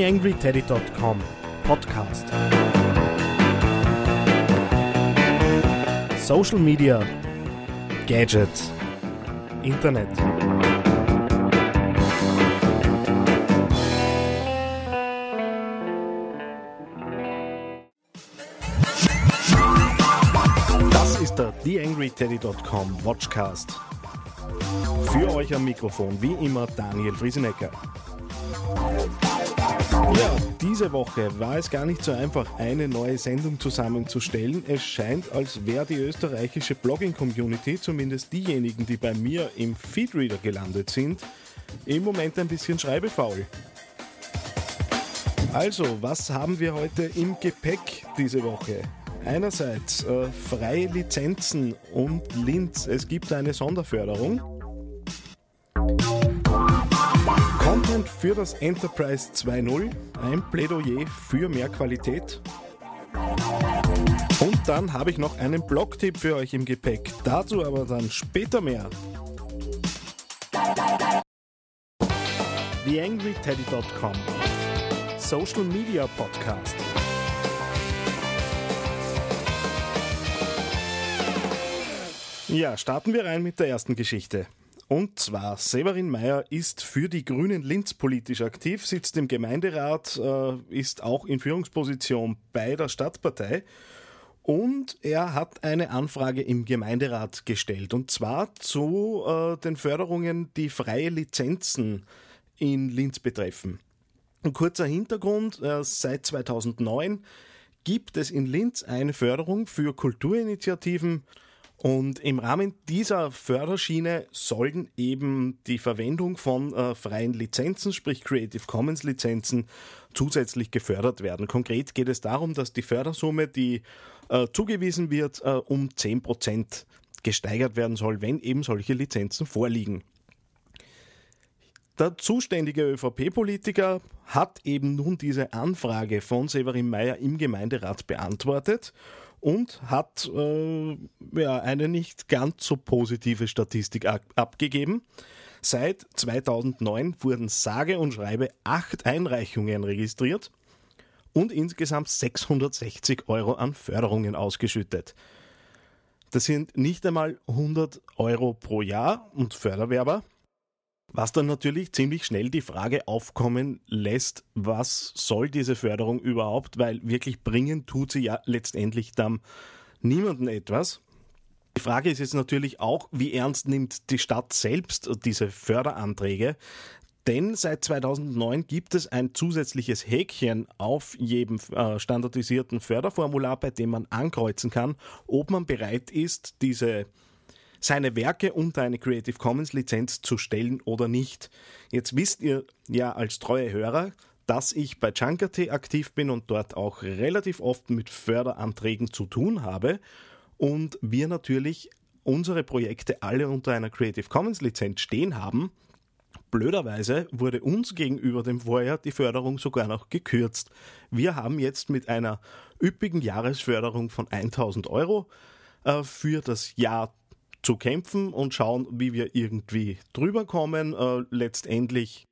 TheAngryTeddy.com Podcast. Social Media, Gadgets, Internet. Das ist der TheAngryTeddy.com Watchcast. Für euch am Mikrofon wie immer Daniel Friesenecker. Ja, diese Woche war es gar nicht so einfach, eine neue Sendung zusammenzustellen. Es scheint, als wäre die österreichische Blogging-Community, zumindest diejenigen, die bei mir im Feedreader gelandet sind, im Moment ein bisschen schreibefaul. Also, was haben wir heute im Gepäck diese Woche? Einerseits äh, freie Lizenzen und Linz. Es gibt eine Sonderförderung. Für das Enterprise 2.0, ein Plädoyer für mehr Qualität. Und dann habe ich noch einen Blogtipp für euch im Gepäck. Dazu aber dann später mehr. TheAngryTeddy.com Social Media Podcast. Ja, starten wir rein mit der ersten Geschichte. Und zwar, Severin Mayer ist für die Grünen Linz politisch aktiv, sitzt im Gemeinderat, äh, ist auch in Führungsposition bei der Stadtpartei. Und er hat eine Anfrage im Gemeinderat gestellt. Und zwar zu äh, den Förderungen, die freie Lizenzen in Linz betreffen. Ein kurzer Hintergrund, äh, seit 2009 gibt es in Linz eine Förderung für Kulturinitiativen, und im Rahmen dieser Förderschiene sollen eben die Verwendung von äh, freien Lizenzen, sprich Creative Commons Lizenzen, zusätzlich gefördert werden. Konkret geht es darum, dass die Fördersumme, die äh, zugewiesen wird, äh, um 10% gesteigert werden soll, wenn eben solche Lizenzen vorliegen. Der zuständige ÖVP-Politiker hat eben nun diese Anfrage von Severin Mayer im Gemeinderat beantwortet und hat äh, ja, eine nicht ganz so positive Statistik ab abgegeben. Seit 2009 wurden sage und schreibe acht Einreichungen registriert und insgesamt 660 Euro an Förderungen ausgeschüttet. Das sind nicht einmal 100 Euro pro Jahr und Förderwerber, was dann natürlich ziemlich schnell die Frage aufkommen lässt, was soll diese Förderung überhaupt, weil wirklich bringen tut sie ja letztendlich dann niemanden etwas. Die Frage ist jetzt natürlich auch, wie ernst nimmt die Stadt selbst diese Förderanträge? Denn seit 2009 gibt es ein zusätzliches Häkchen auf jedem äh, standardisierten Förderformular, bei dem man ankreuzen kann, ob man bereit ist, diese seine Werke unter eine Creative Commons Lizenz zu stellen oder nicht. Jetzt wisst ihr ja als treue Hörer, dass ich bei Junker.t aktiv bin und dort auch relativ oft mit Förderanträgen zu tun habe und wir natürlich unsere Projekte alle unter einer Creative Commons Lizenz stehen haben. Blöderweise wurde uns gegenüber dem Vorjahr die Förderung sogar noch gekürzt. Wir haben jetzt mit einer üppigen Jahresförderung von 1000 Euro äh, für das Jahr zu kämpfen und schauen, wie wir irgendwie drüber kommen. Äh, letztendlich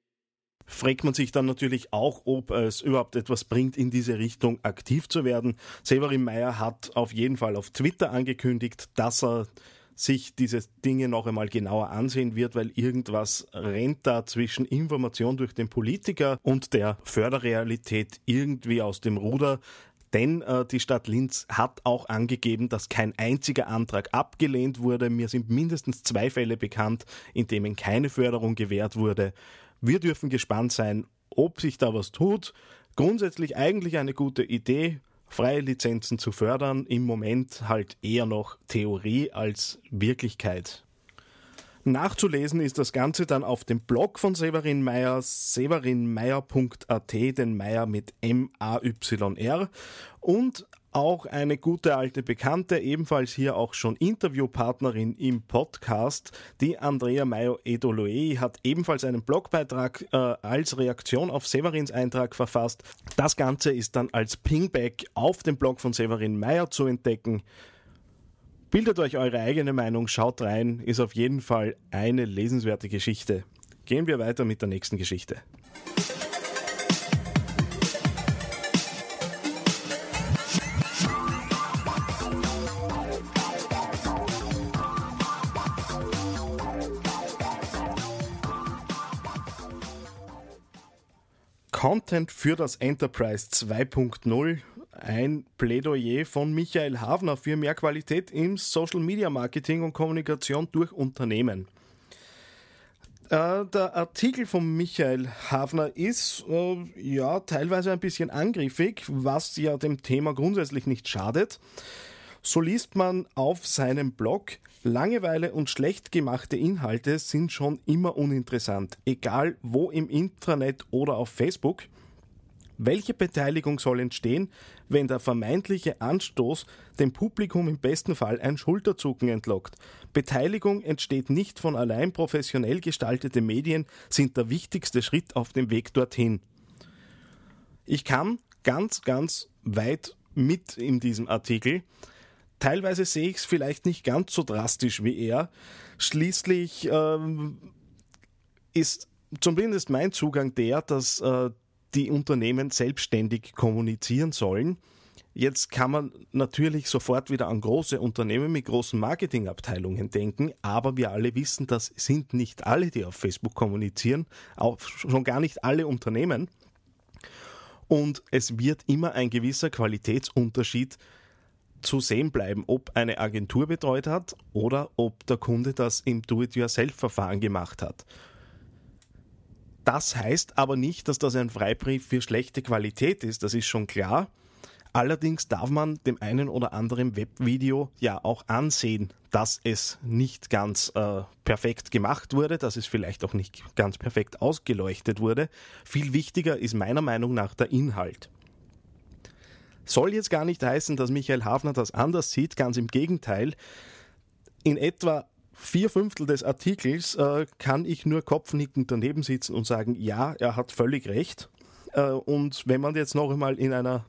fragt man sich dann natürlich auch, ob es überhaupt etwas bringt, in diese Richtung aktiv zu werden. Severin Meyer hat auf jeden Fall auf Twitter angekündigt, dass er sich diese Dinge noch einmal genauer ansehen wird, weil irgendwas rennt da zwischen Information durch den Politiker und der Förderrealität irgendwie aus dem Ruder. Denn äh, die Stadt Linz hat auch angegeben, dass kein einziger Antrag abgelehnt wurde. Mir sind mindestens zwei Fälle bekannt, in denen keine Förderung gewährt wurde. Wir dürfen gespannt sein, ob sich da was tut. Grundsätzlich eigentlich eine gute Idee, freie Lizenzen zu fördern. Im Moment halt eher noch Theorie als Wirklichkeit. Nachzulesen ist das Ganze dann auf dem Blog von Severin Meyer, severinmeyer.at, den Meyer mit M-A-Y-R. Und auch eine gute alte Bekannte, ebenfalls hier auch schon Interviewpartnerin im Podcast, die Andrea Mayo Edoloe, hat ebenfalls einen Blogbeitrag äh, als Reaktion auf Severins Eintrag verfasst. Das Ganze ist dann als Pingback auf dem Blog von Severin Meyer zu entdecken. Bildet euch eure eigene Meinung, schaut rein, ist auf jeden Fall eine lesenswerte Geschichte. Gehen wir weiter mit der nächsten Geschichte. Content für das Enterprise 2.0 ein Plädoyer von Michael Havner für mehr Qualität im Social Media Marketing und Kommunikation durch Unternehmen. Äh, der Artikel von Michael Havner ist äh, ja teilweise ein bisschen angriffig, was ja dem Thema grundsätzlich nicht schadet. So liest man auf seinem Blog, Langeweile und schlecht gemachte Inhalte sind schon immer uninteressant, egal wo im Intranet oder auf Facebook. Welche Beteiligung soll entstehen, wenn der vermeintliche Anstoß dem Publikum im besten Fall ein Schulterzucken entlockt? Beteiligung entsteht nicht von allein professionell gestaltete Medien sind der wichtigste Schritt auf dem Weg dorthin. Ich kann ganz, ganz weit mit in diesem Artikel. Teilweise sehe ich es vielleicht nicht ganz so drastisch wie er. Schließlich ähm, ist zumindest mein Zugang der, dass äh, die Unternehmen selbstständig kommunizieren sollen. Jetzt kann man natürlich sofort wieder an große Unternehmen mit großen Marketingabteilungen denken, aber wir alle wissen, das sind nicht alle, die auf Facebook kommunizieren, auch schon gar nicht alle Unternehmen. Und es wird immer ein gewisser Qualitätsunterschied zu sehen bleiben, ob eine Agentur betreut hat oder ob der Kunde das im Do-it-yourself-Verfahren gemacht hat. Das heißt aber nicht, dass das ein Freibrief für schlechte Qualität ist, das ist schon klar. Allerdings darf man dem einen oder anderen Webvideo ja auch ansehen, dass es nicht ganz äh, perfekt gemacht wurde, dass es vielleicht auch nicht ganz perfekt ausgeleuchtet wurde. Viel wichtiger ist meiner Meinung nach der Inhalt. Soll jetzt gar nicht heißen, dass Michael Hafner das anders sieht, ganz im Gegenteil. In etwa vier Fünftel des Artikels äh, kann ich nur kopfnickend daneben sitzen und sagen, ja, er hat völlig recht. Äh, und wenn man jetzt noch einmal in einer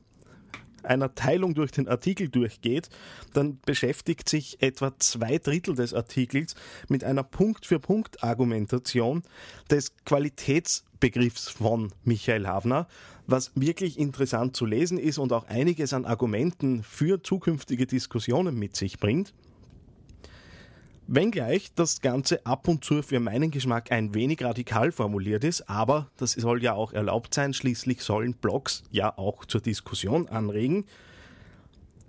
einer Teilung durch den Artikel durchgeht, dann beschäftigt sich etwa zwei Drittel des Artikels mit einer Punkt-für-Punkt-Argumentation des Qualitätsbegriffs von Michael Havner, was wirklich interessant zu lesen ist und auch einiges an Argumenten für zukünftige Diskussionen mit sich bringt. Wenngleich das Ganze ab und zu für meinen Geschmack ein wenig radikal formuliert ist, aber das soll ja auch erlaubt sein, schließlich sollen Blogs ja auch zur Diskussion anregen.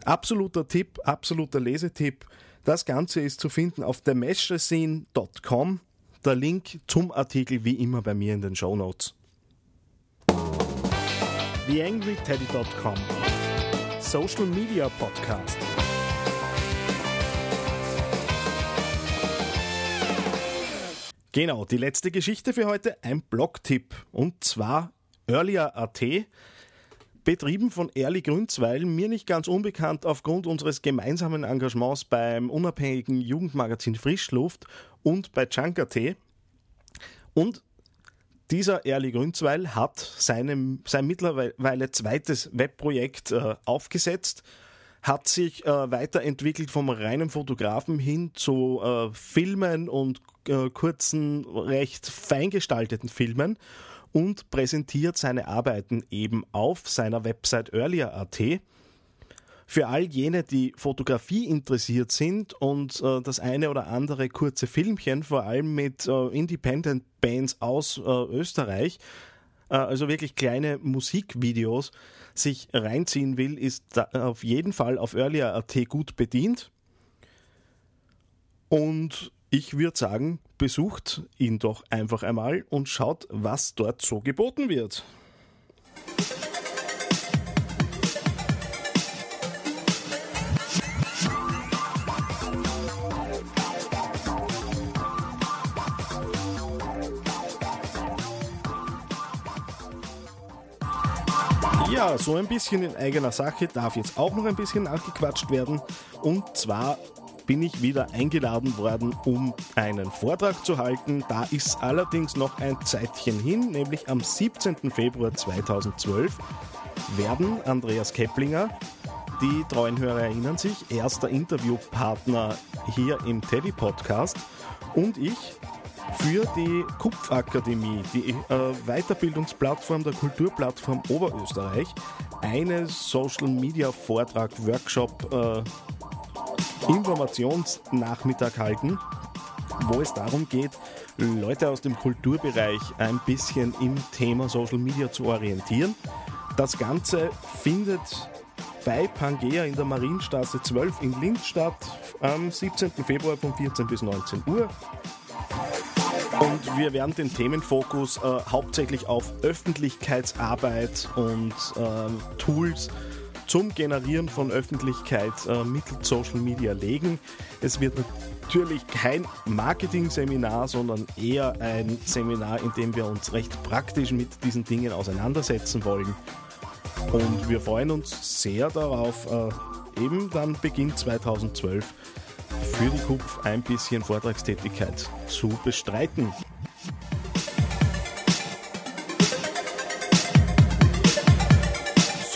Absoluter Tipp, absoluter Lesetipp. Das Ganze ist zu finden auf themeshescene.com. Der Link zum Artikel wie immer bei mir in den Show Notes. TheAngryTeddy.com Social Media Podcast. Genau, die letzte Geschichte für heute, ein Blogtipp. Und zwar Earlier.at, betrieben von Erli Grünzweil, mir nicht ganz unbekannt aufgrund unseres gemeinsamen Engagements beim unabhängigen Jugendmagazin Frischluft und bei Chunk.at. Und dieser Erli Grünzweil hat seinem, sein mittlerweile zweites Webprojekt äh, aufgesetzt, hat sich äh, weiterentwickelt vom reinen Fotografen hin zu äh, Filmen und äh, kurzen, recht fein gestalteten Filmen und präsentiert seine Arbeiten eben auf seiner Website earlier.at. Für all jene, die Fotografie interessiert sind und äh, das eine oder andere kurze Filmchen, vor allem mit äh, Independent Bands aus äh, Österreich, äh, also wirklich kleine Musikvideos, sich reinziehen will, ist auf jeden Fall auf earlier.at gut bedient. Und ich würde sagen, besucht ihn doch einfach einmal und schaut, was dort so geboten wird. Ja, so ein bisschen in eigener Sache darf jetzt auch noch ein bisschen nachgequatscht werden. Und zwar bin ich wieder eingeladen worden, um einen Vortrag zu halten. Da ist allerdings noch ein Zeitchen hin, nämlich am 17. Februar 2012 werden Andreas Keplinger, die treuen Hörer erinnern sich, erster Interviewpartner hier im Teddy Podcast und ich für die Kupfakademie, die äh, Weiterbildungsplattform der Kulturplattform Oberösterreich, eine Social Media Vortrag, Workshop, äh, Informationsnachmittag halten. wo es darum geht, Leute aus dem Kulturbereich ein bisschen im Thema Social Media zu orientieren. Das Ganze findet bei Pangea in der Marienstraße 12 in Linz statt, am 17. Februar von 14 bis 19 Uhr. Und wir werden den Themenfokus äh, hauptsächlich auf Öffentlichkeitsarbeit und äh, Tools zum Generieren von Öffentlichkeit äh, mittels Social Media legen. Es wird natürlich kein Marketing-Seminar, sondern eher ein Seminar, in dem wir uns recht praktisch mit diesen Dingen auseinandersetzen wollen. Und wir freuen uns sehr darauf, äh, eben dann Beginn 2012 für die KUPF ein bisschen Vortragstätigkeit zu bestreiten.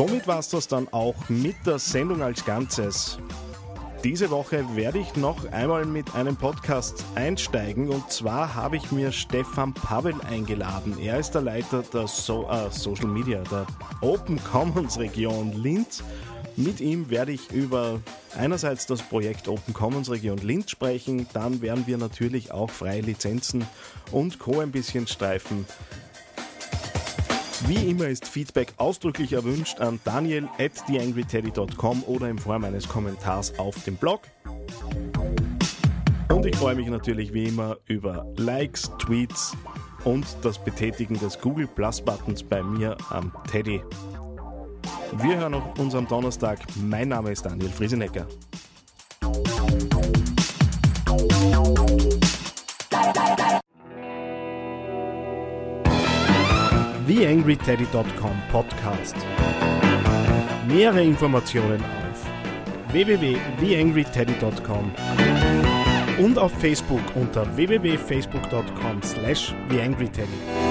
Somit war es das dann auch mit der Sendung als Ganzes. Diese Woche werde ich noch einmal mit einem Podcast einsteigen und zwar habe ich mir Stefan Pavel eingeladen. Er ist der Leiter der so äh, Social Media, der Open Commons Region Linz. Mit ihm werde ich über einerseits das Projekt Open Commons Region Linz sprechen, dann werden wir natürlich auch freie Lizenzen und Co. ein bisschen streifen. Wie immer ist Feedback ausdrücklich erwünscht an daniel at theangryteddy.com oder in Form eines Kommentars auf dem Blog. Und ich freue mich natürlich wie immer über Likes, Tweets und das Betätigen des Google Plus Buttons bei mir am Teddy. Wir hören uns am Donnerstag. Mein Name ist Daniel Friesenecker. TheAngryTeddy.com Podcast. Mehrere Informationen auf www.theangryteddy.com und auf Facebook unter www.facebook.com slash TheAngryTeddy.